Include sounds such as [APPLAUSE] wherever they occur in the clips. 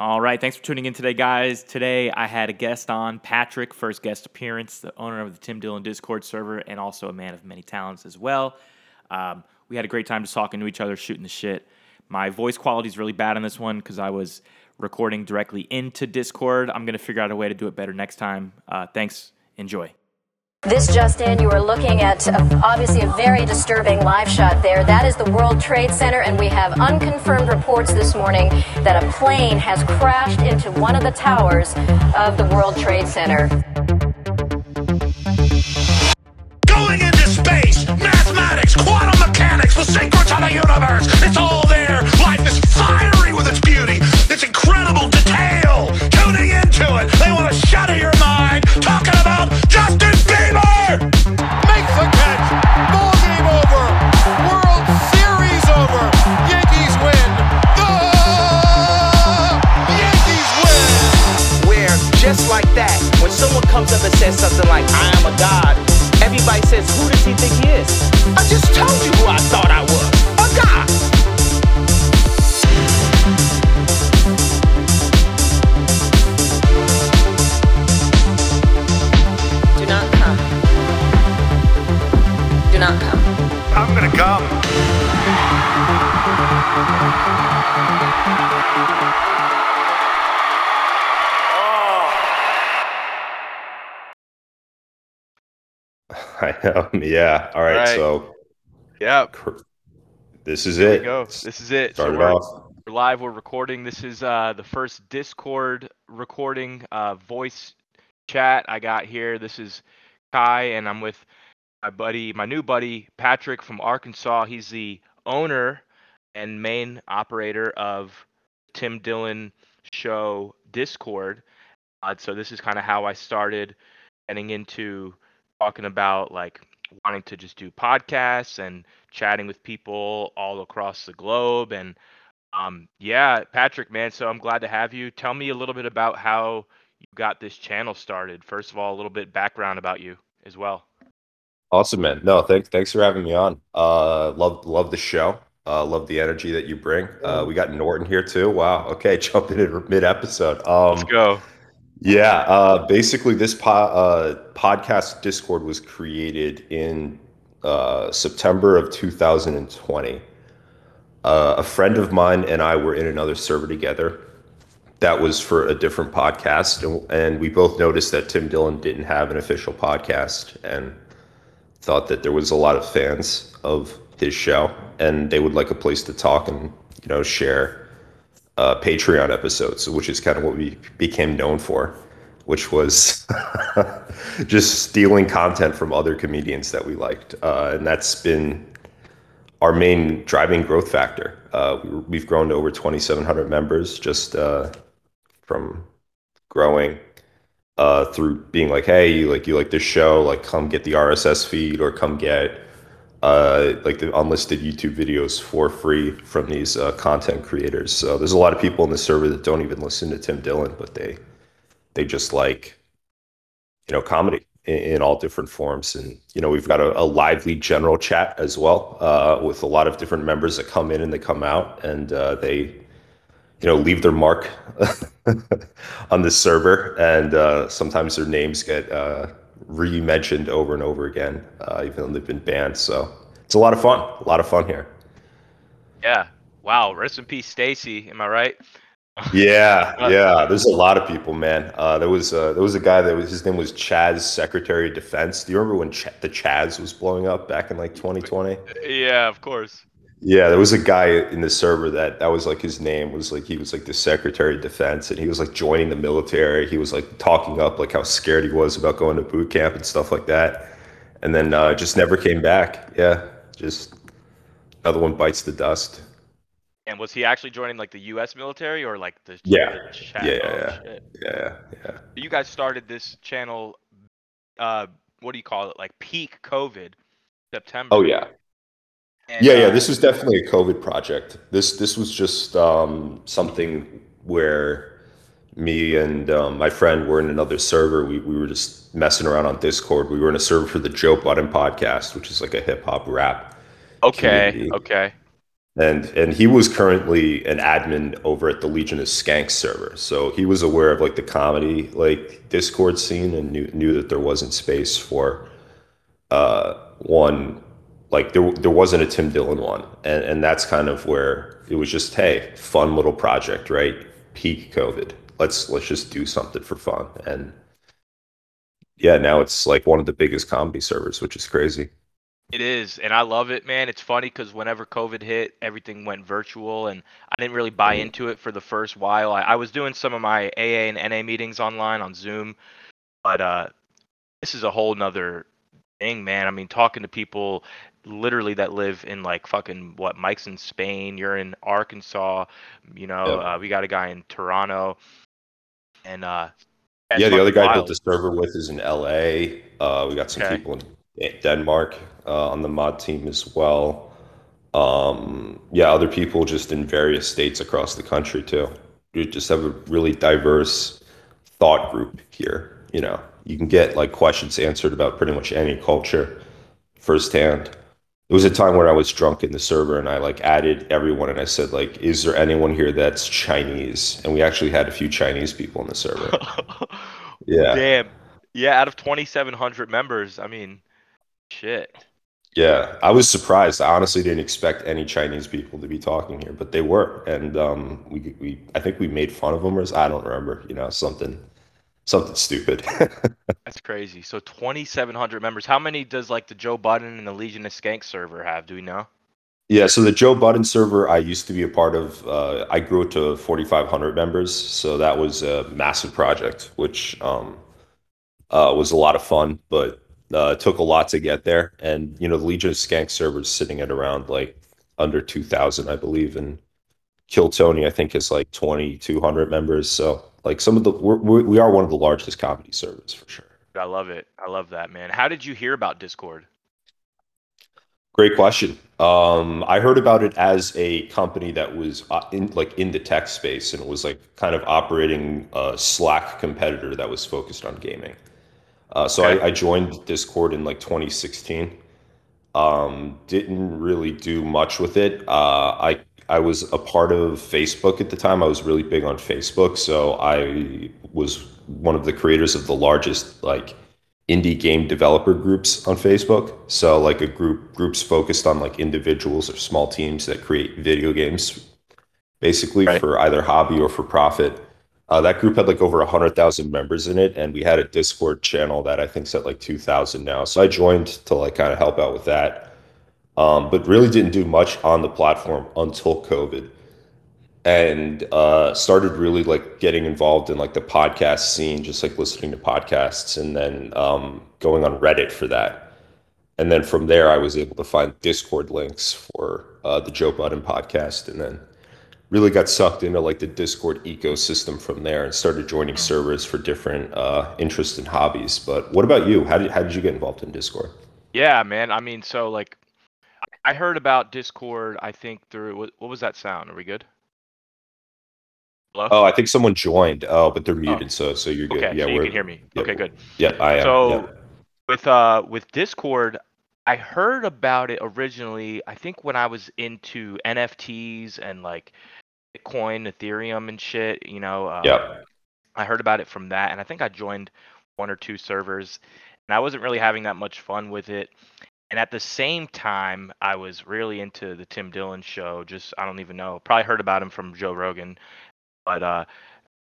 All right, thanks for tuning in today, guys. Today I had a guest on, Patrick, first guest appearance, the owner of the Tim Dillon Discord server, and also a man of many talents as well. Um, we had a great time just talking to each other, shooting the shit. My voice quality is really bad on this one because I was recording directly into Discord. I'm gonna figure out a way to do it better next time. Uh, thanks. Enjoy. This just in, you are looking at uh, obviously a very disturbing live shot there. That is the World Trade Center, and we have unconfirmed reports this morning that a plane has crashed into one of the towers of the World Trade Center. Going into space, mathematics, quantum mechanics, the secrets of the universe. It's all there. Life is fiery with its beauty, its incredible detail. Tuning into it, they want to shatter your comes up and says something like, I am a god, everybody says, Who does he think he is? I just told you who I thought I was. A god. Do not come. Do not come. I'm gonna come. [LAUGHS] I am. Yeah. All right. Right. So Yeah, this is there it. go. This is it. Start so it we're, off. we're live. We're recording. This is uh, the first Discord recording, uh, voice chat I got here. This is Kai, and I'm with my buddy, my new buddy Patrick from Arkansas. He's the owner and main operator of Tim Dillon Show Discord. Uh, so this is kind of how I started getting into talking about like wanting to just do podcasts and chatting with people all across the globe and um yeah patrick man so i'm glad to have you tell me a little bit about how you got this channel started first of all a little bit background about you as well Awesome, man. No, thanks. Thanks for having me on. Uh, love love the show. Uh, love the energy that you bring. Uh, we got Norton here too. Wow. Okay, [LAUGHS] jumping in mid episode. Um, let's go Yeah, uh, basically, this po- uh, podcast Discord was created in uh, September of 2020. Uh, a friend of mine and I were in another server together. That was for a different podcast, and, and we both noticed that Tim Dillon didn't have an official podcast, and thought that there was a lot of fans of his show, and they would like a place to talk and you know share uh, Patreon episodes, which is kind of what we became known for, which was [LAUGHS] just stealing content from other comedians that we liked. Uh, and that's been our main driving growth factor. Uh, we, we've grown to over 2,700 members just uh, from growing uh, through being like, hey, you like you like this show, like come get the RSS feed or come get uh, like the unlisted YouTube videos for free from these uh, content creators. So there's a lot of people in the server that don't even listen to Tim Dillon, but they they just like you know comedy in, in all different forms. And you know we've got a, a lively general chat as well uh, with a lot of different members that come in and they come out and uh, they you know leave their mark [LAUGHS] on the server and uh, sometimes their names get uh, re-mentioned over and over again uh, even though they've been banned. So it's a lot of fun a lot of fun here. Yeah. Wow. Rest in peace stacy. Am i right? [LAUGHS] Yeah. Yeah. There's a lot of people man. Uh, there was uh, there was a guy that was his name was chaz secretary of defense. Do you remember when Ch- the chaz was blowing up back in like 2020 yeah of course Yeah, there was a guy in the server that that was like his name was like he was like the Secretary of Defense and he was like joining the military. He was like talking up like how scared he was about going to boot camp and stuff like that. And then uh, just never came back. Yeah, just another one bites the dust. and was he actually joining like the us military or like the Yeah. the chat? Yeah, Oh, yeah. Yeah, yeah. you guys started this channel uh what do you call it like peak covid september Oh yeah. And, Yeah, yeah. uh, This was definitely a COVID project. This this was just um, something where me and um, my friend were in another server. We we were just messing around on Discord. We were in a server for the Joe Budden podcast, which is like a hip hop rap. okay community. okay and and he was currently an admin over at the Legion of Skanks server, so he was aware of like the comedy like Discord scene and knew knew that there wasn't space for uh one like there there wasn't a Tim Dillon one, and and that's kind of where it was just hey fun little project right peak COVID let's let's just do something for fun and yeah now it's like one of the biggest comedy servers which is crazy It is, and I love it, man. It's funny because whenever COVID hit, everything went virtual, and I didn't really buy Mhm. into it for the first while. I, I was doing some of my AA and NA meetings online on Zoom, but uh, this is a whole nother thing, man. I mean, talking to people literally that live in like fucking what Mike's in Spain, you're in Arkansas, you know, Yep. uh, we got a guy in Toronto, and uh, yeah the other guy I built the server with is in LA uh we got some Okay. people in Denmark uh, on the mod team as well um yeah other people just in various states across the country too we just have a really diverse thought group here you know you can get like questions answered about pretty much any culture firsthand there was a time where I was drunk in the server and I like added everyone and I said like is there anyone here that's Chinese and we actually had a few Chinese people in the server [LAUGHS] yeah Damn. Yeah, out of 2,700 members, I mean, shit. Yeah, I was surprised. I honestly didn't expect any Chinese people to be talking here, but they were, and um, we we I think we made fun of them, or I don't remember. You know, something something stupid. [LAUGHS] That's crazy. So 2,700 members. How many does like the Joe Budden and the Legion of Skank server have? Do we know? yeah, so the Joe Budden server I used to be a part of. Uh, I grew it to 4,500 members, so that was a massive project, which um, uh, was a lot of fun, but uh, it took a lot to get there. And you know, the Legion of Skank server is sitting at around like under 2,000, I believe, and Kill Tony, I think, is like 2,200 members. So, like, some of the we're, we are one of the largest comedy servers for sure. I love it. I love that, man. How did you hear about Discord? Great question. Um, I heard about it as a company that was uh, in like in the tech space and it was like kind of operating a Slack competitor that was focused on gaming. Uh, so Okay. I, I joined Discord in like 2016. Um, didn't really do much with it. Uh, I I was a part of Facebook at the time. I was really big on Facebook, so I was one of the creators of the largest like indie game developer groups on Facebook. So like a group groups focused on like individuals or small teams that create video games, basically Right. for either hobby or for profit. Uh, that group had like over 100,000 members in it, and we had a Discord channel that I think's at like 2,000 now. So I joined to like kind of help out with that, um, but really didn't do much on the platform until COVID, and uh, started really like getting involved in like the podcast scene, just like listening to podcasts, and then um, going on Reddit for that. And then from there, I was able to find Discord links for uh, the Joe Budden podcast, and then really got sucked into like the Discord ecosystem from there and started joining servers for different uh, interests and hobbies. But what about you? How did how did you get involved in Discord? Yeah, man. I mean, so like, I heard about Discord. I think through what, what was that sound? Are we good? Hello. Oh, I think someone joined. Oh, but they're muted, so so you're good. okay. yeah, so you we're can hear me. yeah, okay, good. Yeah, I am. So yeah. with uh with Discord, I heard about it originally. I think when I was into NFTs and like Bitcoin, Ethereum, and shit. You know. Um, yeah, I heard about it from that, and I think I joined one or two servers, and I wasn't really having that much fun with it. And at the same time, I was really into the Tim Dillon show. Just I don't even know. Probably heard about him from Joe Rogan, but uh,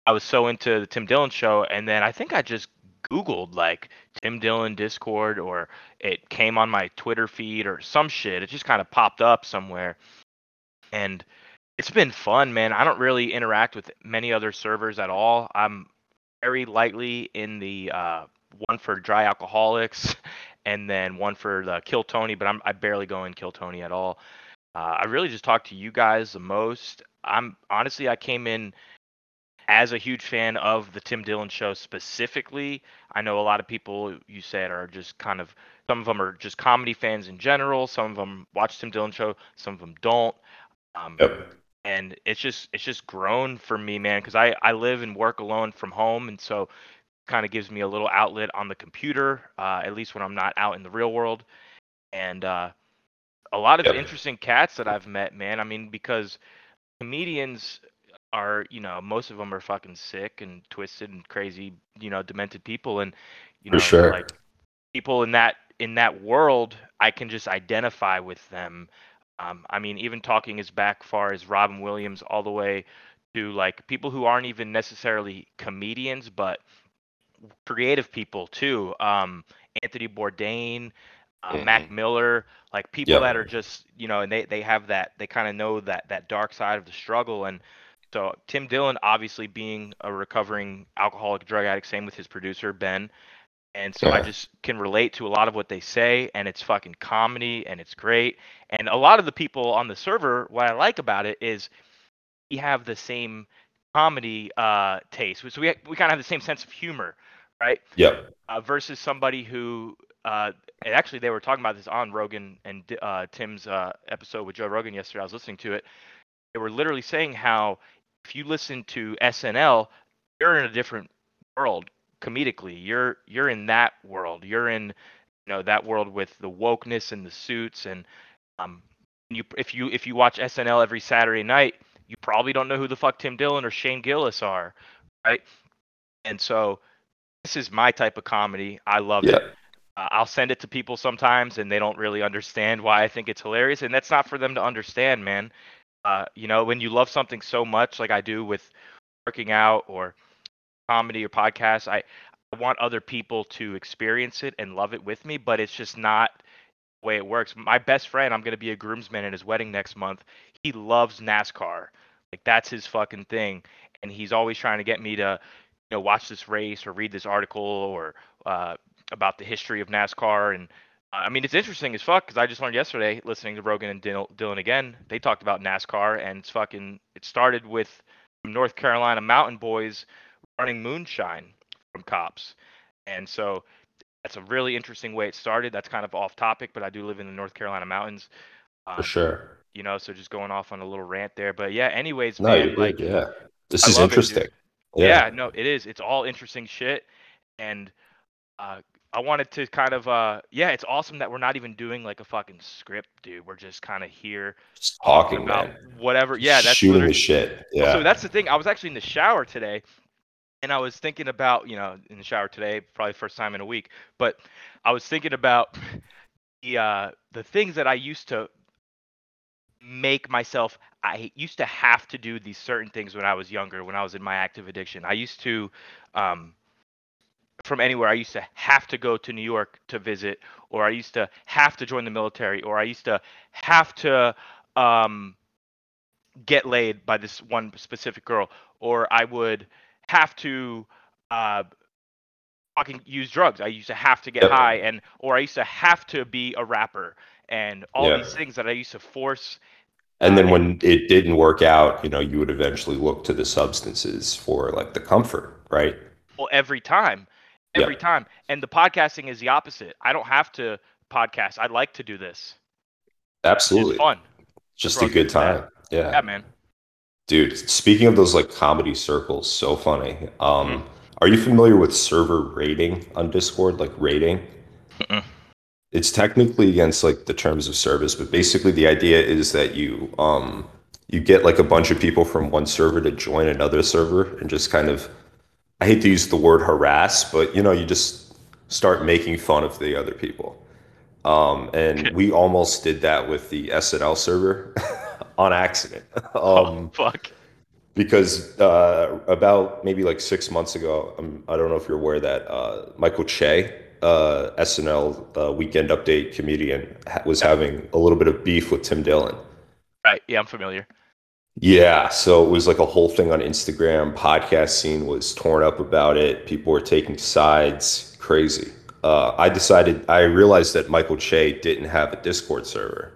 I was so into the Tim Dillon show, and then I think I just Googled like Tim Dillon Discord, or it came on my Twitter feed or some shit. It just kind of popped up somewhere, and it's been fun, man. I don't really interact with many other servers at all. I'm very lightly in the uh, one for dry alcoholics, [LAUGHS] and then one for the Kill Tony, but I'm I barely go in Kill Tony at all. Uh, I really just talk to you guys the most. I'm honestly I came in as a huge fan of the Tim Dillon show specifically. I know a lot of people you said are just kind of some of them are just comedy fans in general. Some of them watch Tim Dillon show, some of them don't. Um, Yep. and it's just it's just grown for me, man. Because I I live and work alone from home, and so kind of gives me a little outlet on the computer, uh, at least when I'm not out in the real world. And uh, a lot of Yep. interesting cats that I've met, man. I mean, because comedians are, you know, most of them are fucking sick and twisted and crazy, you know, demented people, and you know, sure. like people in that in that world, I can just identify with them. Um, I mean, even talking as back far as Robin Williams, all the way to like people who aren't even necessarily comedians, but creative people too. Um, Anthony Bourdain, uh, Mac Miller, like people Yep. that are just you know, and they they have that they kind of know that that dark side of the struggle. And so Tim Dillon, obviously being a recovering alcoholic drug addict, same with his producer Ben. And so I just can relate to a lot of what they say, and it's fucking comedy, and it's great. And a lot of the people on the server, what I like about it is we have the same comedy uh, taste. So we we kind of have the same sense of humor, right? Yep. uh, versus somebody who uh, and actually they were talking about this on Rogan and uh, Tim's uh, episode with Joe Rogan yesterday. I was listening to it. They were literally saying how if you listen to SNL, you're in a different world comedically. You're you're in that world. You're in you know that world with the wokeness and the suits and um you if you if you watch SNL every Saturday night, you probably don't know who the fuck Tim Dillon or Shane Gillis are, right? And so this is my type of comedy. I love Yeah. it. Uh, I'll send it to people sometimes, and they don't really understand why I think it's hilarious, and that's not for them to understand, man. Uh, you know, when you love something so much, like I do with working out or comedy or podcasts, I, I want other people to experience it and love it with me, but it's just not the way it works. My best friend, I'm going to be a groomsman in his wedding next month. He loves NASCAR. Like that's his fucking thing, and he's always trying to get me to, know, watch this race or read this article or uh, about the history of NASCAR. And uh, I mean, it's interesting as fuck because I just learned yesterday listening to Rogan and Dillon again. They talked about NASCAR, and it's fucking. It started with North Carolina mountain boys running moonshine from cops, and so that's a really interesting way it started. That's kind of off topic, but I do live in the North Carolina mountains. For Um, sure. You know, so just going off on a little rant there. But yeah, anyways, No, man, you like. Yeah. This I is interesting it, interesting. yeah. no, it is. It's all interesting shit, and uh, I wanted to kind of uh, yeah, it's awesome that we're not even doing like a fucking script, dude. We're just kind of here Just talking, about man. whatever. Yeah, that's shooting the shit. Yeah. so that's the thing. I was actually in the shower today, and I was thinking about you know in the shower today, probably first time in a week. But I was thinking about [LAUGHS] the uh, the things that I used to make myself. I used to have to do these certain things when I was younger, when I was in my active addiction. I used to. Um, from anywhere. I used to have to go to New York to visit, or I used to have to join the military, or I used to have to um, get laid by this one specific girl, or I would have to uh, fucking use drugs. I used to have to get Yep. high, and or I used to have to be a rapper, and all these things that I used to force. And then when it didn't work out, you know, you would eventually look to the substances for like the comfort, right? Well, every time, Yeah. every time, and the podcasting is the opposite. I don't have to podcast. I like to do this. Absolutely. It's fun. Just a good time. Yeah. Yeah, man. Dude, speaking of those like comedy circles, so funny. Um, Mm-hmm. are you familiar with server raiding on Discord? Like raiding? Mm-mm. It's technically against like the terms of service, but basically the idea is that you um you get like a bunch of people from one server to join another server and just kind of I hate to use the word harass, but you know, you just start making fun of the other people. Um, and we almost did that with the SNL server [LAUGHS] on accident. Um, oh, fuck. because uh, about maybe like six months ago, um, I don't know if you're aware that uh, Michael Che, uh, SNL uh, Weekend Update comedian, ha- was having a little bit of beef with Tim Dillon. Right. Yeah, I'm familiar. Yeah, so it was like a whole thing on Instagram. Podcast scene was torn up about it. People were taking sides. Crazy. Uh, I decided. I realized that Michael Che didn't have a Discord server,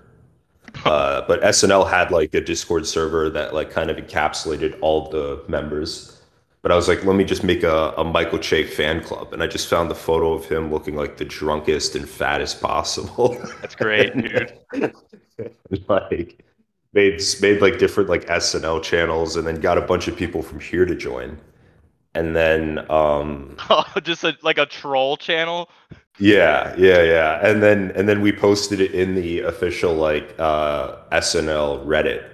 uh, but SNL had like a Discord server that like kind of encapsulated all the members. But I was like, let me just make a, a Michael Che fan club, and I just found the photo of him looking like the drunkest and fattest possible. That's great, dude. [LAUGHS] like made made like different like SNL channels and then got a bunch of people from here to join. And then um [LAUGHS] Oh, just a, like a troll channel. Yeah, yeah, yeah. And then and then we posted it in the official like uh SNL Reddit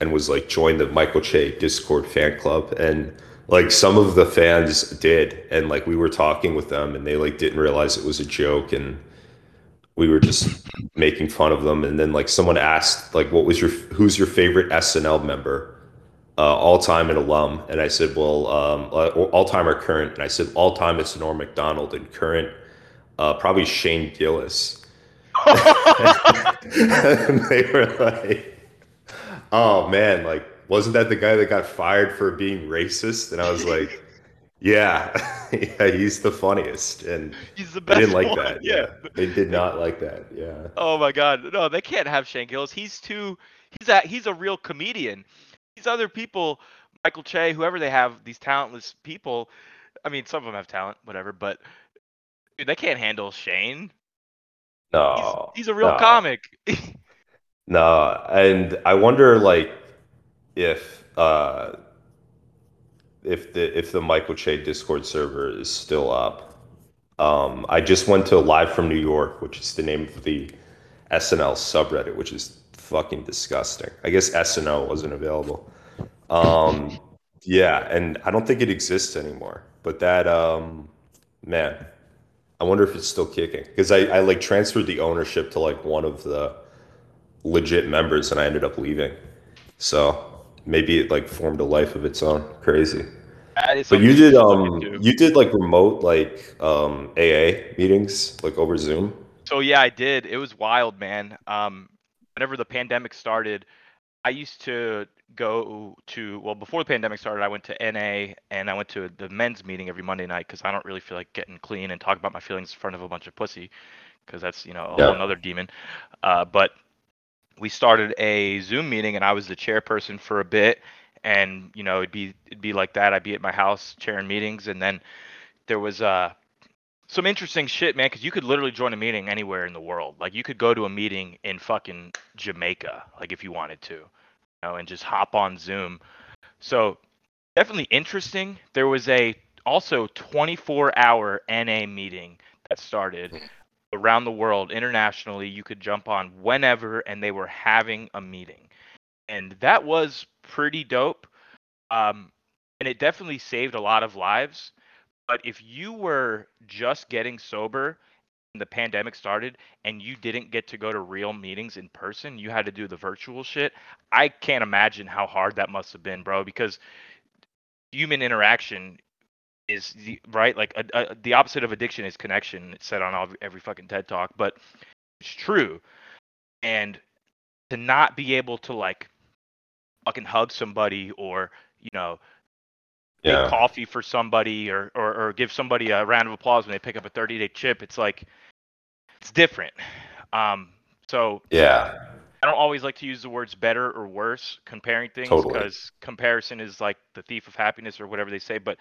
and was like join the Michael Che Discord fan club and like some of the fans did and like we were talking with them and they like didn't realize it was a joke and we were just making fun of them. And then like someone asked like what was your who's your favorite SNL member? Uh, all time and alum. And I said well um, all time or current. And I said all time it's Norm Macdonald and current uh, probably Shane Gillis. [LAUGHS] [LAUGHS] And they were like oh man like wasn't that the guy that got fired for being racist and I was like [LAUGHS] yeah, [LAUGHS] yeah, he's the funniest, and He's the best. they didn't like one, that. yeah. Yeah, they did not like that. Yeah, Oh my god. No, they can't have Shane Gillis. He's too he's a he's a real comedian. These other people, Michael Che, whoever they have, these talentless people, I mean some of them have talent, whatever, but dude, they can't handle Shane. He's, no, he's a real no, comic. [LAUGHS] no, and I wonder like if uh if the if the Michael Che Discord server is still up. Um, I just went to Live from New York, which is the name of the SNL subreddit, which is fucking disgusting. I guess SNL wasn't available. Um, yeah, and I don't think it exists anymore. But that, um, man, I wonder if it's still kicking because I, I like transferred the ownership to like one of the legit members, and I ended up leaving. So maybe it like formed a life of its own. Crazy. But you did um you did like remote like um AA meetings like over Zoom. So yeah, I did. It was wild, man. Um, whenever the pandemic started, I used to go to well before the pandemic started, I went to NA and I went to the men's meeting every Monday night because I don't really feel like getting clean and talk about my feelings in front of a bunch of pussy because that's you know a Yeah. whole another demon. Uh, but we started a Zoom meeting and I was the chairperson for a bit, and you know it'd be it'd be like that. I'd be at my house chairing meetings, and then there was uh some interesting shit, man, because you could literally join a meeting anywhere in the world. Like you could go to a meeting in fucking Jamaica, like if you wanted to, you know, and just hop on Zoom. So definitely interesting. There was a also 24 hour NA meeting that started around the world internationally. You could jump on whenever, and they were having a meeting, and that was pretty dope. Um, and it definitely saved a lot of lives. But if you were just getting sober when the pandemic started and you didn't get to go to real meetings in person, you had to do the virtual shit. I can't imagine how hard that must have been, bro, because human interaction is the right like a, a, the opposite of addiction is connection. It's said on all, every fucking TED talk, but it's true. And to not be able to like fucking hug somebody or you know make coffee for somebody or, or or give somebody a round of applause when they pick up a 30 day chip it's like it's different um so Yeah. I don't always like to use the words better or worse comparing things Totally. because comparison is like the thief of happiness or whatever they say but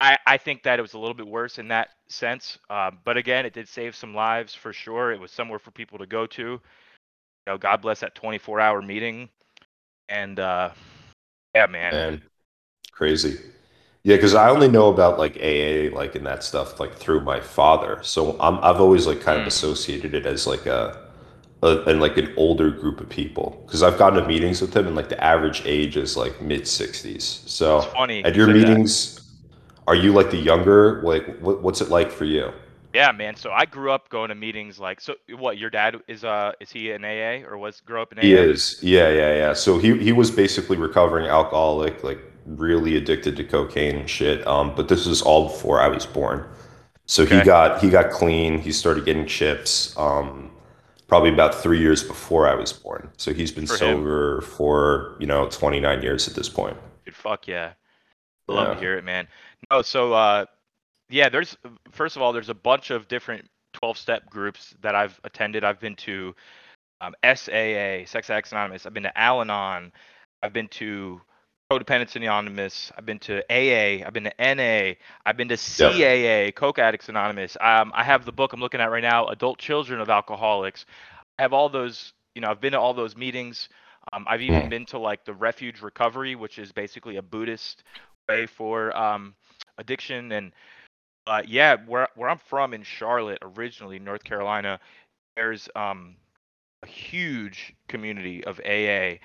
i i think that it was a little bit worse in that sense um, but again it did save some lives for sure it was somewhere for people to go to you know god bless that 24 hour meeting and uh yeah man Man. Crazy. Yeah, because I only know about like AA like and that stuff like through my father. So I'm I've always like kind of Mm. associated it as like a, a and like an older group of people because I've gone to meetings with him and like the average age is like mid 60s. So It's funny at your said that. meetings, are you like the younger? Like what, what's it like for you? Yeah, man. So I grew up going to meetings like so. What your dad is? Uh, is he an AA or was grow up in AA? He is. Yeah, yeah, yeah. So he he was basically recovering alcoholic, like really addicted to cocaine and shit. Um, but this was all before I was born. So he got he got clean. He started getting chips. Um, probably about three years before I was born. So he's been For him. sober for you know 29 years at this point. Dude, fuck yeah. Love Yeah. to hear it, man. No, so uh, yeah. There's first of all, there's a bunch of different 12 step groups that I've attended. I've been to um, SAA, Sex Addicts Anonymous. I've been to Al-Anon. I've been to Codependence Anonymous. I've been to AA. I've been to NA. I've been to CAA, Coke Addicts Anonymous. Um, I have the book I'm looking at right now, Adult Children of Alcoholics. I have all those. You know, I've been to all those meetings. Um, I've even Mm. been to like the Refuge Recovery, which is basically a Buddhist way for um, addiction and Uh, yeah, where where I'm from in Charlotte, originally North Carolina, there's um a huge community of AA,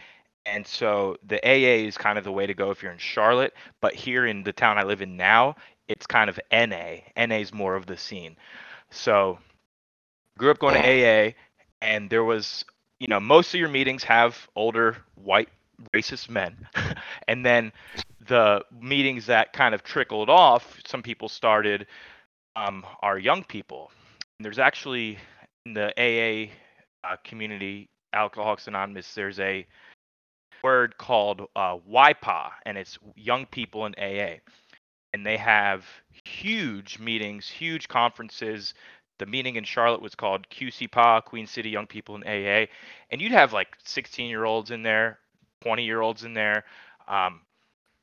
and so the AA is kind of the way to go if you're in Charlotte. But here in the town I live in now, it's kind of NA. NA is more of the scene. So grew up going to AA, and there was, you know, most of your meetings have older white racist men, [LAUGHS] and then the meetings that kind of trickled off, some people started, um, are young people. And there's actually in the AA uh, community, Alcoholics Anonymous, there's a word called uh, YPA, and it's Young People in AA. And they have huge meetings, huge conferences. The meeting in Charlotte was called QCPA, Queen City Young People in AA. And you'd have like 16 year olds in there, 20 year olds in there, um,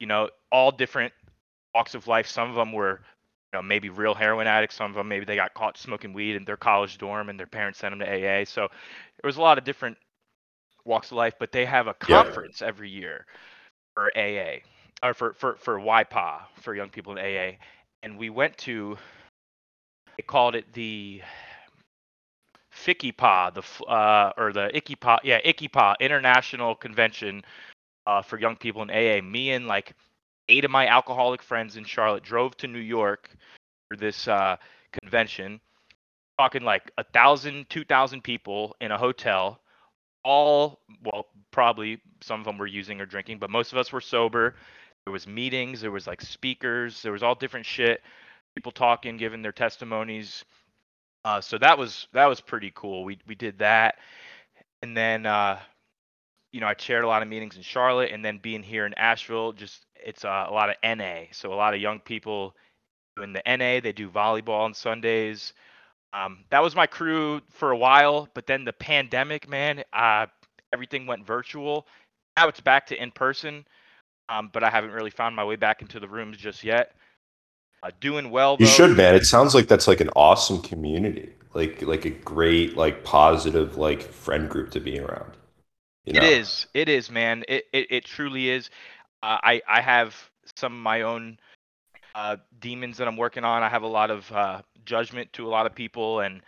you know, all different walks of life. Some of them were know, maybe real heroin addicts. Some of them maybe they got caught smoking weed in their college dorm and their parents sent them to AA. So there was a lot of different walks of life, but they have a Yeah. conference every year for AA or for for for YPA for young people in AA, and we went to. They called it the FICIPA, the uh, or the ICYPAA, yeah, ICYPAA International Convention uh, for young people in AA. Me and like eight of my alcoholic friends in Charlotte drove to New York for this uh, convention. Talking like a thousand, two thousand people in a hotel. All well, probably some of them were using or drinking, but most of us were sober. There was meetings, there was like speakers, there was all different shit. People talking, giving their testimonies. Uh, so that was that was pretty cool. We we did that, and then uh, you know I chaired a lot of meetings in Charlotte, and then being here in Asheville, just it's uh, a lot of NA. So a lot of young people in the NA. They do volleyball on Sundays. Um, that was my crew for a while, but then the pandemic, man, uh, everything went virtual. Now it's back to in person, um, but I haven't really found my way back into the rooms just yet. Uh, doing well. You should, man. It sounds like that's like an awesome community, like like a great, like positive, like friend group to be around. You know? It is. It is, man. It it, it truly is. Uh, I I have some of my own uh, demons that I'm working on. I have a lot of uh, judgment to a lot of people, and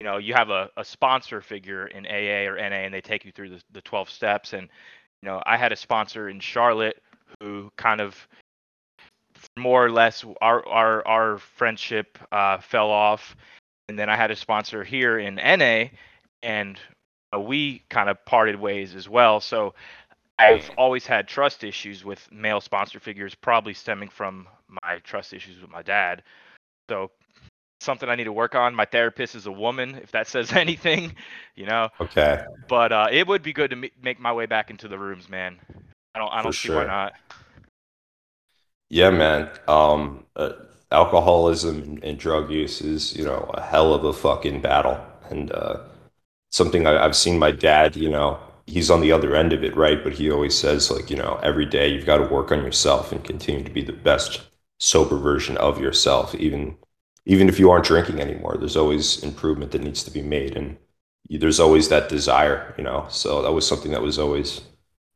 you know, you have a, a sponsor figure in AA or NA, and they take you through the, the 12 steps. And you know, I had a sponsor in Charlotte who kind of more or less our our our friendship uh, fell off, and then I had a sponsor here in NA, and uh, we kind of parted ways as well. So I've always had trust issues with male sponsor figures, probably stemming from my trust issues with my dad. So something I need to work on. My therapist is a woman, if that says [LAUGHS] anything, you know. Okay. But uh, it would be good to m- make my way back into the rooms, man. I don't, I don't see why not. Yeah, man. Um, uh, alcoholism and, and drug use is, you know, a hell of a fucking battle, and uh, something I, I've seen my dad. You know, he's on the other end of it, right? But he always says, like, you know, every day you've got to work on yourself and continue to be the best sober version of yourself, even even if you aren't drinking anymore. There's always improvement that needs to be made, and there's always that desire, you know. So that was something that was always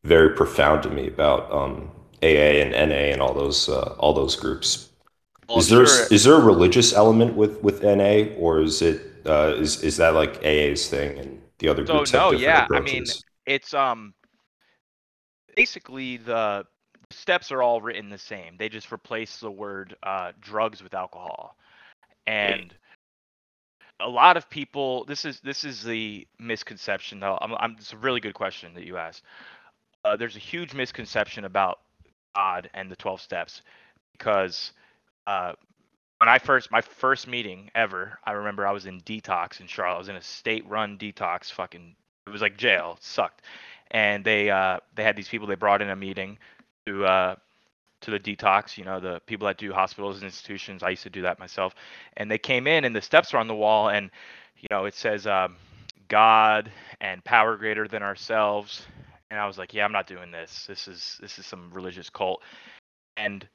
very profound to me about um, AA and NA and all those uh, all those groups. Well, is there sure- is there a religious element with with NA, or is it uh, is is that like AA's thing and the other So groups have no, yeah, I mean, it's um basically the steps are all written the same. They just replace the word uh, drugs with alcohol, and a lot of people. This is this is the misconception though. I'm, I'm it's a really good question that you asked. Uh, there's a huge misconception about God and the 12 steps because uh, when I first my first meeting ever, I remember I was in detox in Charlotte. I was in a state-run detox. Fucking, it was like jail. It sucked. And they uh, they had these people they brought in a meeting to uh, to the detox. You know, the people that do hospitals and institutions. I used to do that myself. And they came in, and the steps are on the wall, and you know it says um, God and power greater than ourselves. And I was like, yeah, I'm not doing this. This is this is some religious cult. And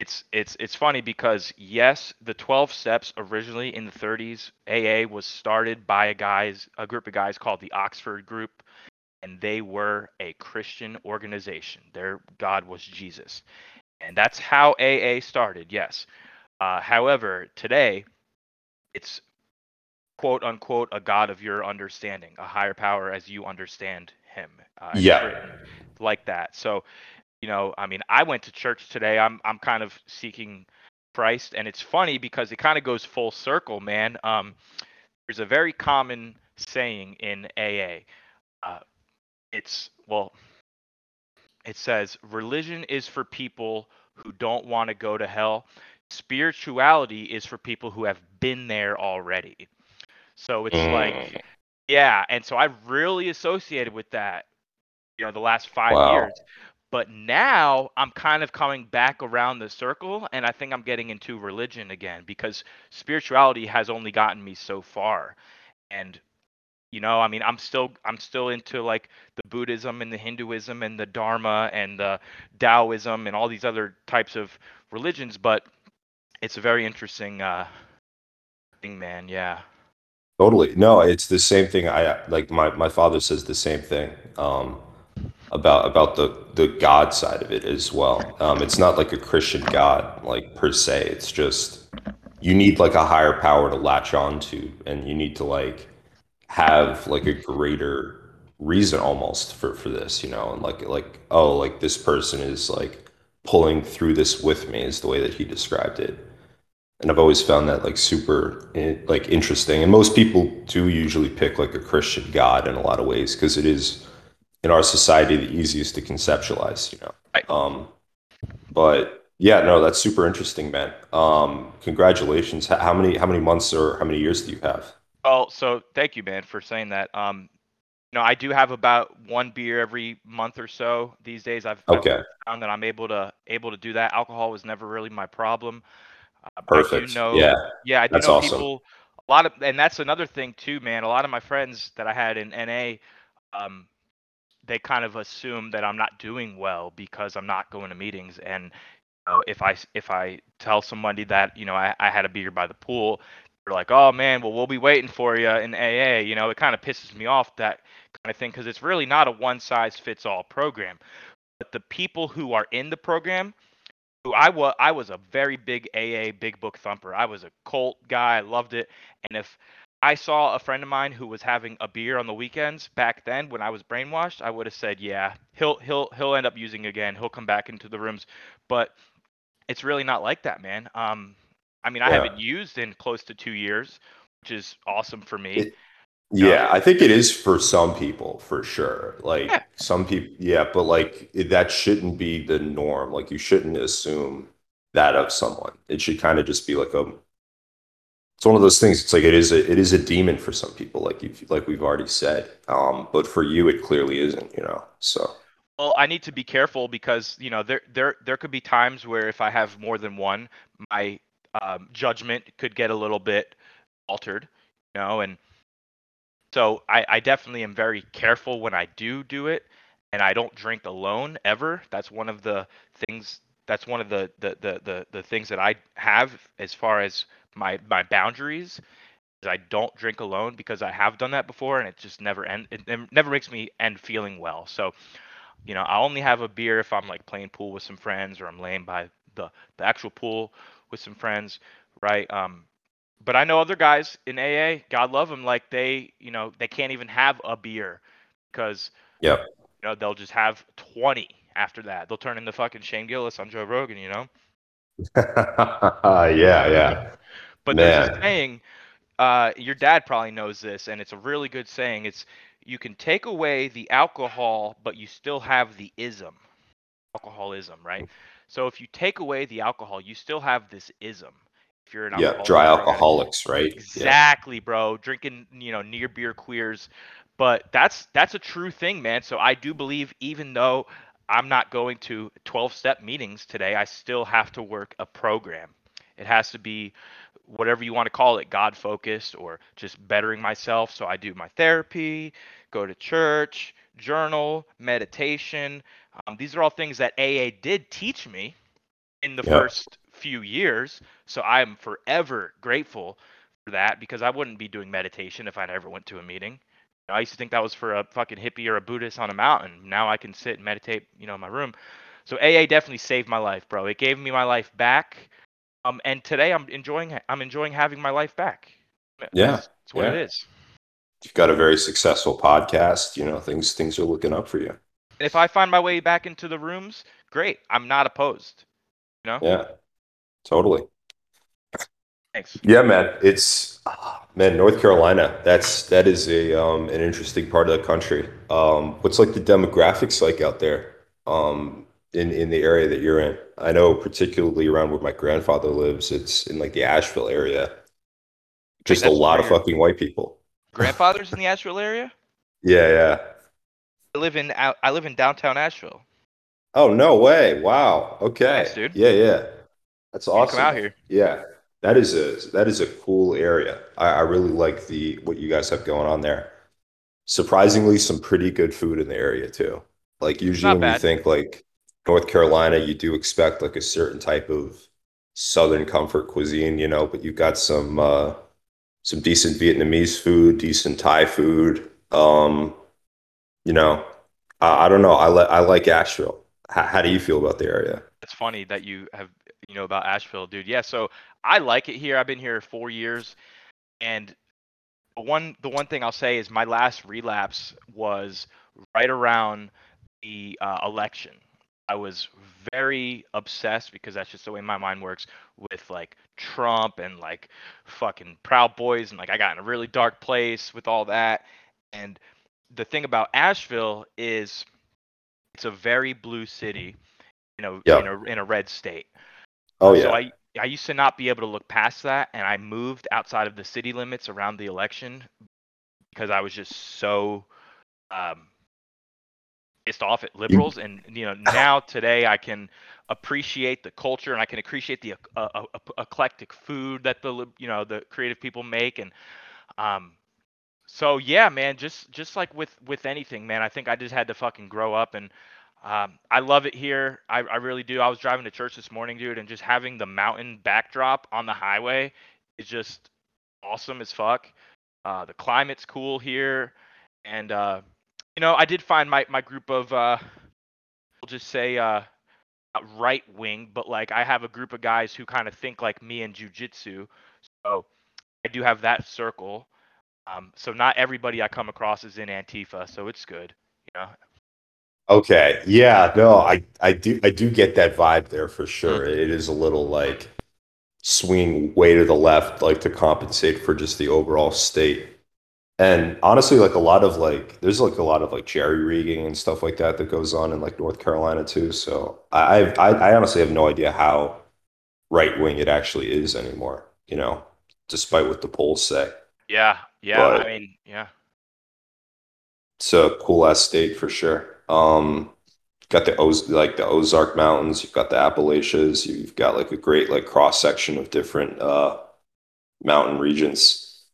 it's it's it's funny because yes, the 12 steps originally in the 30s, AA was started by a guys a group of guys called the Oxford Group, and they were a Christian organization. Their God was Jesus, and that's how AA started. Yes, Uh, however, today, it's quote unquote a God of your understanding, a higher power as you understand Him. Uh, Yeah. like that. So, you know, I mean, I went to church today. I'm I'm kind of seeking Christ, and it's funny because it kind of goes full circle, man. Um, there's a very common saying in AA. Uh, it's well, it says religion is for people who don't want to go to hell. Spirituality is for people who have been there already. So it's like, Mm. yeah, and so I've really associated with that, you know, the last five Wow. years. But now I'm kind of coming back around the circle, and I think I'm getting into religion again because spirituality has only gotten me so far. And you know, I mean, I'm still I'm still into like the Buddhism and the Hinduism and the Dharma and the Taoism and all these other types of religions, but it's a very interesting uh thing, man. Yeah. Totally. No, it's the same thing. I like my my father says the same thing um, about about the the God side of it as well. Um, it's not like a Christian God like per se. It's just you need like a higher power to latch on to, and you need to like have like a greater reason almost for for this, you know, and like like oh like this person is like pulling through this with me is the way that he described it and I've always found that like super eh, like interesting. And most people do usually pick like a Christian God in a lot of ways because it is in our society the easiest to conceptualize, you know. Right. Um, but yeah, no, that's super interesting, man. Um, congratulations. How many how many months or how many years do you have? Well, so thank you, man, for saying that. Um, you know, I do have about one beer every month or so these days. I've, I've Okay, found that I'm able to able to do that. Alcohol was never really my problem. Uh, I perfect. do know, Yeah, yeah, I do that's know awesome. people. A lot of, and that's another thing too, man. A lot of my friends that I had in NA, um, they kind of assume that I'm not doing well because I'm not going to meetings. And you know, if I if I tell somebody that you know I, I had a beer by the pool, they're like, "Oh man, well we'll be waiting for you in AA." You know, it kind of pisses me off that kind of thing because it's really not a one size fits all program. But the people who are in the program, who I was I was a very big AA big book thumper. I was a cult guy. I loved it. And if I saw a friend of mine who was having a beer on the weekends back then when I was brainwashed, I would have said, "Yeah, he'll he'll he'll end up using again. He'll come back into the rooms." But it's really not like that, man. Um, I mean, I yeah. haven't used in close to two years, which is awesome for me. It, yeah, I think it is for some people for sure. Like Yeah. some people, yeah, but like it, that shouldn't be the norm. Like you shouldn't assume that of someone. It should kind of just be like a. It's one of those things. It's like it is a it is a demon for some people, like you like we've already said. Um, but for you, it clearly isn't. You know, so Well, I need to be careful because you know there there there could be times where if I have more than one, my um, judgment could get a little bit altered, you know, and so I, I definitely am very careful when I do do it, and I don't drink alone ever. That's one of the things. That's one of the the the the, the things that I have as far as my my boundaries. Is I don't drink alone because I have done that before, and it just never end. It never makes me end feeling well. So you know, I only have a beer if I'm like playing pool with some friends or I'm laying by the the actual pool with some friends, right? Um, but I know other guys in AA, God love them, like they, you know, they can't even have a beer because yeah, you know they'll just have 20 after that. They'll turn into fucking Shane Gillis on Joe Rogan, you know. [LAUGHS] yeah, yeah, But there's a saying, uh, your dad probably knows this, and it's a really good saying. It's you can take away the alcohol, but you still have the ism, alcoholism, right? So if you take away the alcohol, you still have this ism. If you're an Yeah, alcoholic, dry alcoholics, right? Yeah, Exactly, bro. Drinking, you know, near beer queers. But that's that's a true thing, man. So I do believe even though I'm not going to 12 step meetings today, I still have to work a program. It has to be whatever you want to call it, God focused or just bettering myself. So I do my therapy, go to church, journal, meditation. Um, these are all things that AA did teach me in the yeah, first few years. So I am forever grateful for that because I wouldn't be doing meditation if I never went to a meeting. I used to think that was for a fucking hippie or a Buddhist on a mountain. Now I can sit and meditate, you know, in my room. So AA definitely saved my life, bro. It gave me my life back. Um, and today I'm enjoying I'm enjoying having my life back. Yeah, That's, that's what it yeah. is. You've got a very successful podcast. You know, things things are looking up for you. And if I find my way back into the rooms, great. I'm not opposed. You know? Yeah, totally. Thanks. Yeah, man. It's ah, man, North Carolina. That's that is a um an interesting part of the country. Um, what's like the demographics like out there? Um, in in the area that you're in. I know particularly around where my grandfather lives. It's in like the Asheville area. Just a lot of fucking white people. Grandfather's in the Asheville area. [LAUGHS] Yeah, yeah. I live in. I live in downtown Asheville. Oh, no way. Wow. Okay. Nice, dude. Yeah, yeah. That's awesome. come out here. Yeah. That is a that is a cool area. I, I really like the what you guys have going on there. Surprisingly, some pretty good food in the area too. Like usually when you think like North Carolina, you do expect like a certain type of Southern comfort cuisine, you know, but you've got some uh some decent Vietnamese food, decent Thai food. Um, you know, I, I don't know. I like I like Asheville. How, how do you feel about the area? It's funny that you have you know about Asheville, dude. Yeah, so I like it here. I've been here four years, and the one the one thing I'll say is my last relapse was right around the uh, election. I was very obsessed because that's just the way my mind works with like Trump and like fucking Proud Boys and like I got in a really dark place with all that. And the thing about Asheville is it's a very blue city, you know, in a in a red state. Oh yeah. So. I I used to not be able to look past that, and I moved outside of the city limits around the election because I was just so um, pissed off at liberals. And you know, now today I can appreciate the culture and I can appreciate the uh, uh, eclectic food that the you know the creative people make, and um, so yeah, man, just just like with with anything, man, I think I just had to fucking grow up and um, I love it here. I, I really do. I was driving to church this morning, dude, and just having the mountain backdrop on the highway is just awesome as fuck. Uh, the climate's cool here, and uh, you know, I did find my my group of uh, we'll just say uh, right wing, but like I have a group of guys who kind of think like me in jujitsu. So I do have that circle. Um, so not everybody I come across is in Antifa, so it's good. You know, Okay. Yeah, no, I I do I do get that vibe there for sure. It is a little like swing way to the left like to compensate for just the overall state. And honestly, like a lot of like there's like a lot of like jerry rigging and stuff like that that goes on in like North Carolina too. So I I've- I I honestly have no idea how right wing it actually is anymore, you know, despite what the polls say. Yeah, yeah. But- I mean, yeah. It's a cool ass state for sure. Um, got the Oz like the Ozark Mountains, you've got the Appalachians, you've got like a great like cross section of different uh mountain regions.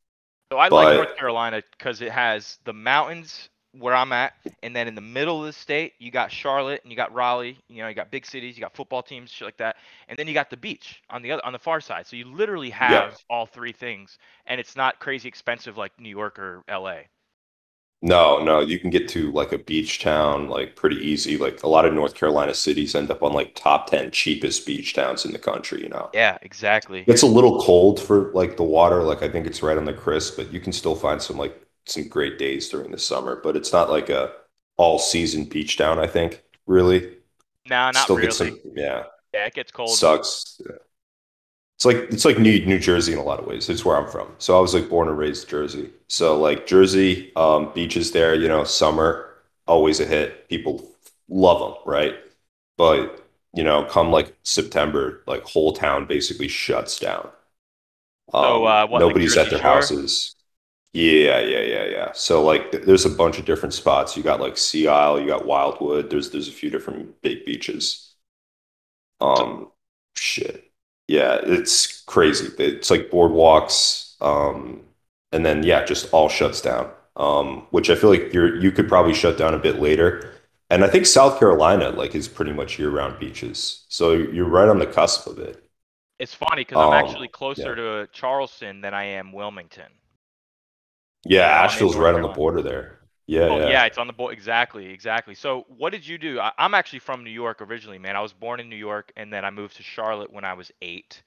So I But- like North Carolina because it has the mountains where I'm at, and then in the middle of the state, you got Charlotte and you got Raleigh. You know, you got big cities, you got football teams, shit like that, and then you got the beach on the other on the far side. So you literally have all three things, and it's not crazy expensive like New York or LA. No, no, you can get to like a beach town like pretty easy. Like a lot of North Carolina cities end up on like top 10 cheapest beach towns in the country, you know. Yeah, exactly. It's a little cold for like the water, like I think it's right on the crisp, but you can still find some like some great days during the summer, but it's not like a all season beach town, I think, really. No, not Still really. get some yeah. Yeah, it gets cold. Sucks. Yeah. It's like it's like New New Jersey in a lot of ways. It's where I'm from. So I was like born and raised Jersey. So like Jersey, um, beaches there, you know, summer always a hit. People love them, right? But you know, come like September, like whole town basically shuts down. So, Um, uh, what, like nobody's at their Shore? houses. Yeah, yeah, yeah, yeah. So like, th- there's a bunch of different spots. You got like Sea Isle, you got Wildwood. There's there's a few different big beaches. Um, shit. Yeah, it's crazy. It's like boardwalks. Um, and then yeah, just all shuts down. Um, which I feel like you're you could probably shut down a bit later. And I think South Carolina like is pretty much year-round beaches. So you're right on the cusp of it. It's funny because I'm Um, actually closer yeah. to Charleston than I am Wilmington. Yeah, I'm Asheville's right on the border there. Yeah, Oh yeah. yeah, it's on the board. Exactly, exactly. So what did you do? I, I'm actually from New York originally, man. I was born in New York, and then I moved to Charlotte when I was eight.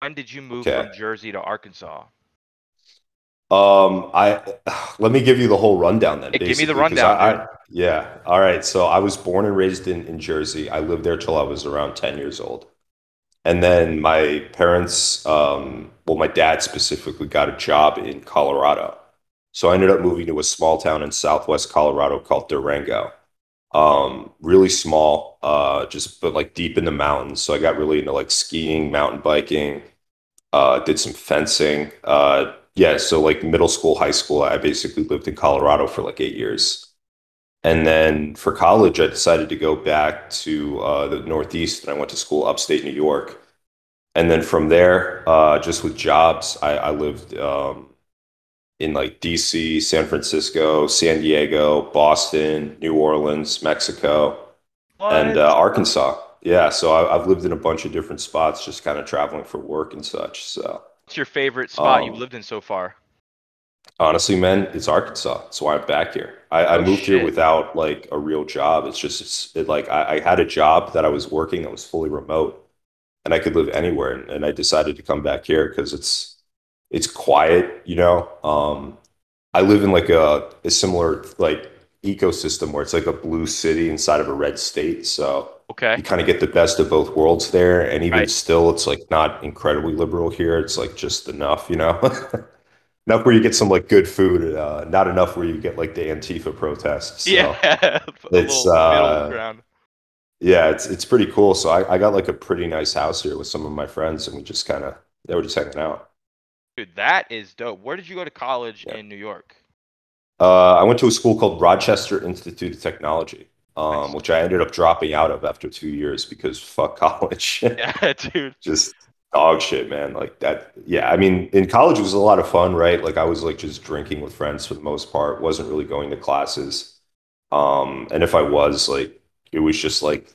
When did you move Okay. from Jersey to Arkansas? Um, I [SIGHS] let me give you the whole rundown then. Give me the rundown, I. I, yeah. All right. So I was born and raised in, in Jersey. I lived there till I was around 10 years old. And then my parents, um, well, my dad specifically got a job in Colorado. So I ended up moving to a small town in southwest Colorado called Durango. Um, really small, uh, just but like deep in the mountains. So I got really into like skiing, mountain biking, uh, did some fencing. Uh, yeah, so like middle school, high school, I basically lived in Colorado for like eight years. And then for college, I decided to go back to uh, the Northeast and I went to school upstate New York. And then from there, uh, just with jobs, I, I lived um, in like DC, San Francisco, San Diego, Boston, New Orleans, Mexico, and uh, Arkansas. Yeah, so I, I've lived in a bunch of different spots, just kind of traveling for work and such. So What's your favorite spot you've um, lived in so far? honestly, man, it's Arkansas. That's why I'm back here. I, I Oh, moved shit. here without like a real job. It's just it's it, like I, I had a job that I was working that was fully remote, and I could live anywhere. And, and I decided to come back here because it's it's quiet. You know, um, I live in like a, a similar like ecosystem where it's like a blue city inside of a red state. So Okay. you kind of get the best of both worlds there. And even Right. still, it's like not incredibly liberal here. It's like just enough, you know, [LAUGHS] enough where you get some like good food, uh, not enough where you get like the Antifa protests. So, [LAUGHS] Yeah. [LAUGHS] it's, uh, yeah, it's it's pretty cool. So I, I got like a pretty nice house here with some of my friends, and we just kind of they were just hanging out. Dude, that is dope. Where did you go to college Yeah. in New York? Uh, I went to a school called Rochester Institute of Technology, um, Nice. which I ended up dropping out of after two years because [LAUGHS] fuck college. [LAUGHS] [LAUGHS] Yeah, dude. just dog shit, man. Like that. Yeah, I mean, in college it was a lot of fun, right? Like I was like just drinking with friends for the most part. wasn't really going to classes. Um, and if I was, like, it was just like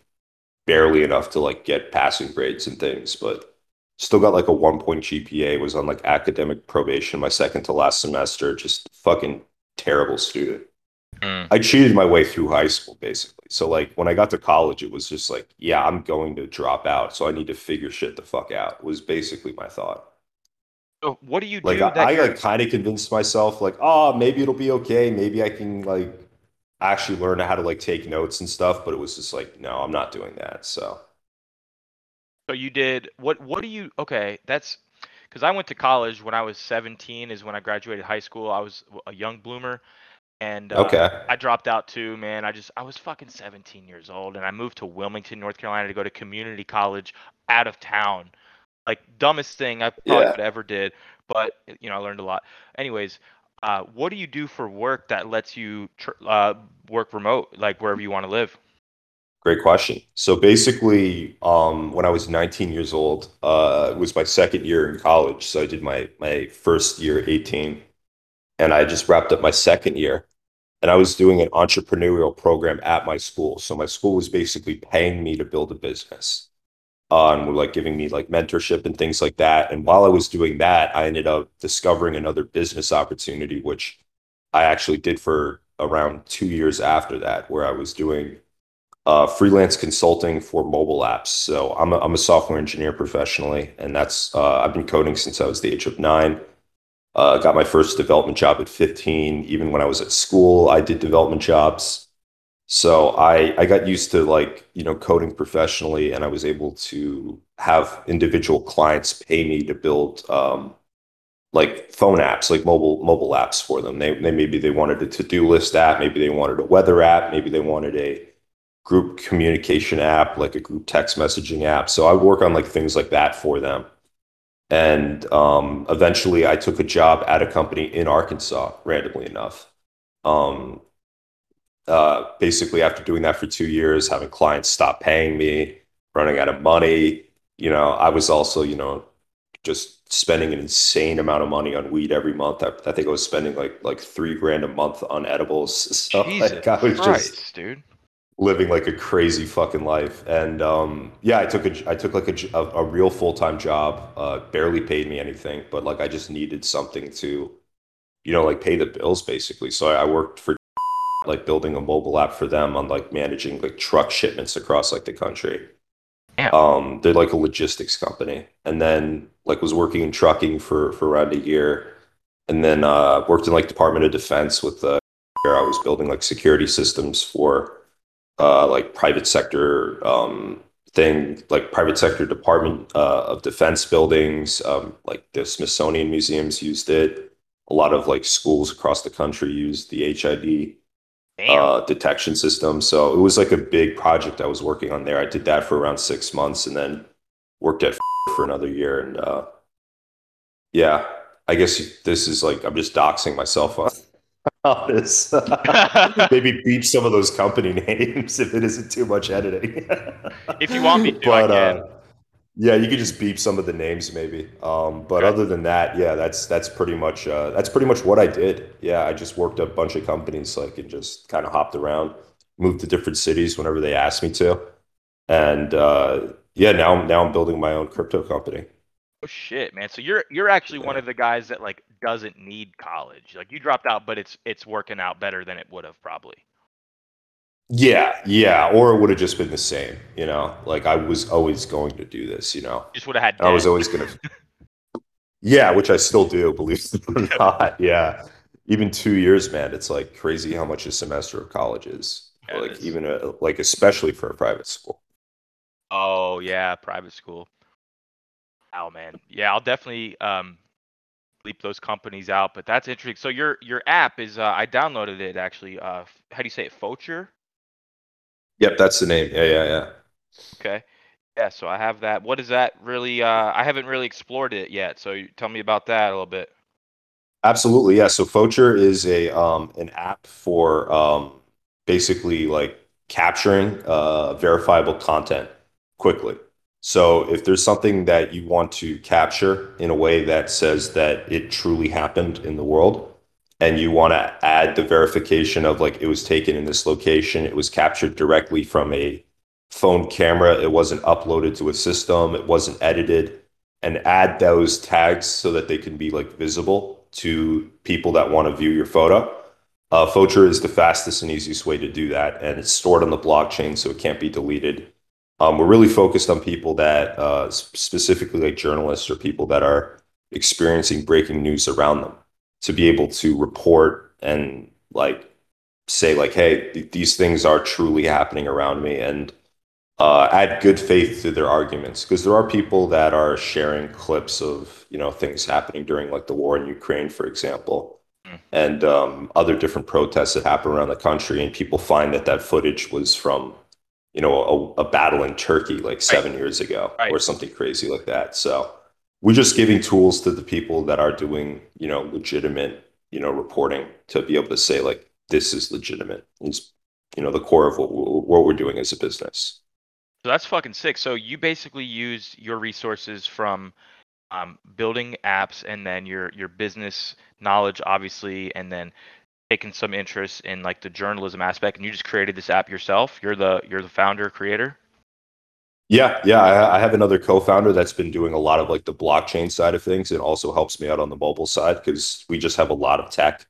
barely enough to like get passing grades and things, but still got like a one point GPA. Was on like academic probation my second to last semester. Just fucking terrible student. Mm. I cheated my way through high school basically. So like when I got to college, it was just like, yeah, I'm going to drop out, so I need to figure shit the fuck out. Was basically my thought. So what do you do Like I, I like kind of convinced myself, like, oh, maybe it'll be okay. Maybe I can like actually learn how to like take notes and stuff. But it was just like, no, I'm not doing that. So So you did what? What do you? Okay, that's because I went to college when I was 17. Is when I graduated high school. I was a young bloomer, and uh, okay, I dropped out too, man. I just I was fucking 17 years old, and I moved to Wilmington, North Carolina, to go to community college out of town. Like dumbest thing I probably Yeah. ever did, but you know I learned a lot. Anyways, uh, what do you do for work that lets you tr- uh, work remote, like wherever you want to live? Great question. So basically, um, when I was 19 years old, uh, it was my second year in college. So I did my my first year, 18, and I just wrapped up my second year. And I was doing an entrepreneurial program at my school. So my school was basically paying me to build a business, uh, and were like giving me like mentorship and things like that. And while I was doing that, I ended up discovering another business opportunity, which I actually did for around two years after that, where I was doing uh, freelance consulting for mobile apps. So I'm a, I'm a software engineer professionally, and that's uh, I've been coding since I was the age of nine. Uh, got my first development job at 15. Even when I was at school, I did development jobs. So I I got used to like you know coding professionally, and I was able to have individual clients pay me to build um, like phone apps, like mobile mobile apps for them. They, they maybe they wanted a to do list app, maybe they wanted a weather app, maybe they wanted a group communication app, like a group text messaging app. So I work on like things like that for them. And um, eventually I took a job at a company in Arkansas, randomly enough. Um, uh, basically, after doing that for two years, having clients stop paying me, running out of money, you know, I was also, you know, just spending an insane amount of money on weed every month. I, I think I was spending like like three grand a month on edibles. [LAUGHS] So Jesus like, I was Christ, just dude. Living like a crazy fucking life. And um, yeah, I took a I took like a, a, real full time job. Uh, barely paid me anything, but like I just needed something to, you know, like pay the bills basically. So I, I worked for like building a mobile app for them on like managing like truck shipments across like the country. Damn. Um, they're like a logistics company. And then like was working in trucking for for around a year, and then uh, worked in like Department of Defense with uh, where I was building like security systems for uh, like private sector um, thing, like private sector Department uh, of Defense buildings. Um, like the Smithsonian museums used it. A lot of like schools across the country used the HID uh, detection system. So it was like a big project I was working on there. I did that for around six months and then worked at [LAUGHS] for another year. And uh, yeah, I guess this is like I'm just doxing myself [LAUGHS] Maybe beep some of those company names if it isn't too much editing. [LAUGHS] If you want me to, but uh, yeah, you could just beep some of the names maybe. Um, but Okay. other than that, yeah, that's that's pretty much uh, that's pretty much what I did. Yeah, I just worked a bunch of companies like and just kind of hopped around, moved to different cities whenever they asked me to, and uh, yeah, now now I'm building my own crypto company. Oh shit, man. So you're you're actually one of the guys that like doesn't need college. Like you dropped out, but it's it's working out better than it would have probably. Yeah, yeah, or it would have just been the same, you know. Like I was always going to do this, you know. Just would have had. I was always gonna. [LAUGHS] Yeah, which I still do, believe it or not. Yeah, even two years, man. It's like crazy how much a semester of college is. Yeah, like is. even a, like especially for a private school. Oh yeah, private school. Oh man, yeah, I'll definitely um bleep those companies out. But that's interesting. So your your app is uh, I downloaded it actually. Uh, how do you say it? Focher. Yep, that's the name. Yeah, yeah, yeah. Okay. Yeah, so I have that. What is that really? Uh, I haven't really explored it yet. So tell me about that a little bit. Absolutely, yeah. So Focher is a um an app for um basically like capturing uh verifiable content quickly. So if there's something that you want to capture in a way that says that it truly happened in the world, and you want to add the verification of like it was taken in this location, it was captured directly from a phone camera, it wasn't uploaded to a system, it wasn't edited, and add those tags so that they can be like visible to people that want to view your photo. Uh, is the fastest and easiest way to do that, and it's stored on the blockchain, so it can't be deleted. Um, we're really focused on people that, uh, specifically like journalists or people that are experiencing breaking news around them, to be able to report and like say like, hey, th- these things are truly happening around me, and uh, add good faith to their arguments because there are people that are sharing clips of you know things happening during like the war in Ukraine, for example, Mm. and um, other different protests that happen around the country, and people find that that footage was from you know a, a battle in Turkey like seven years ago Right. or something crazy like that. So we're just giving tools to the people that are doing you know legitimate you know reporting to be able to say like this is legitimate. It's you know the core of what what we're doing as a business. So that's fucking sick. So you basically use your resources from um, building apps and then your your business knowledge, obviously, and then taking some interest in like the journalism aspect, and you just created this app yourself. You're the you're the founder creator. Yeah, yeah. I, I have another co-founder that's been doing a lot of like the blockchain side of things and also helps me out on the mobile side because we just have a lot of tech.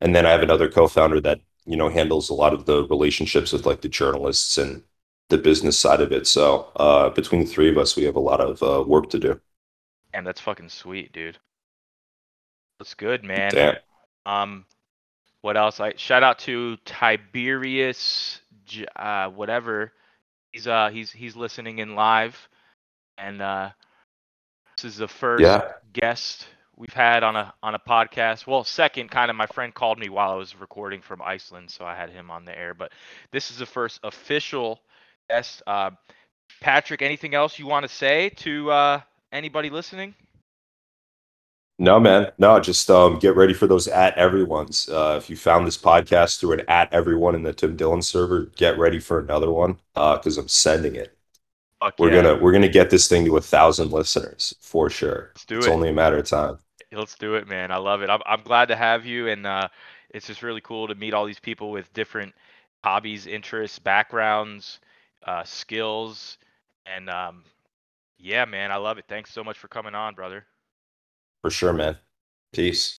And then I have another co-founder that, you know, handles a lot of the relationships with like the journalists and the business side of it. So uh, between the three of us, we have a lot of uh, work to do. And that's fucking sweet, dude. That's good, man. Damn. Um, what else? I shout out to Tiberius, uh, whatever. He's uh he's he's listening in live, and uh, this is the first Yeah. guest we've had on a on a podcast. Well, second, kind of. My friend called me while I was recording from Iceland, so I had him on the air. But this is the first official guest. Uh, Patrick, anything else you want to say to uh, anybody listening? No, man. No, just um, get ready for those at everyone's. Uh, if you found this podcast through an at everyone in the Tim Dillon server, get ready for another one because I'm sending it. Fuck We're yeah. gonna we're gonna get this thing to a thousand listeners for sure. Let's do it's it. only a matter of time. Let's do it, man. I love it. I'm I'm glad to have you, and uh, it's just really cool to meet all these people with different hobbies, interests, backgrounds, uh, skills, and um, yeah, man, I love it. Thanks so much for coming on, brother. For sure, man. Peace.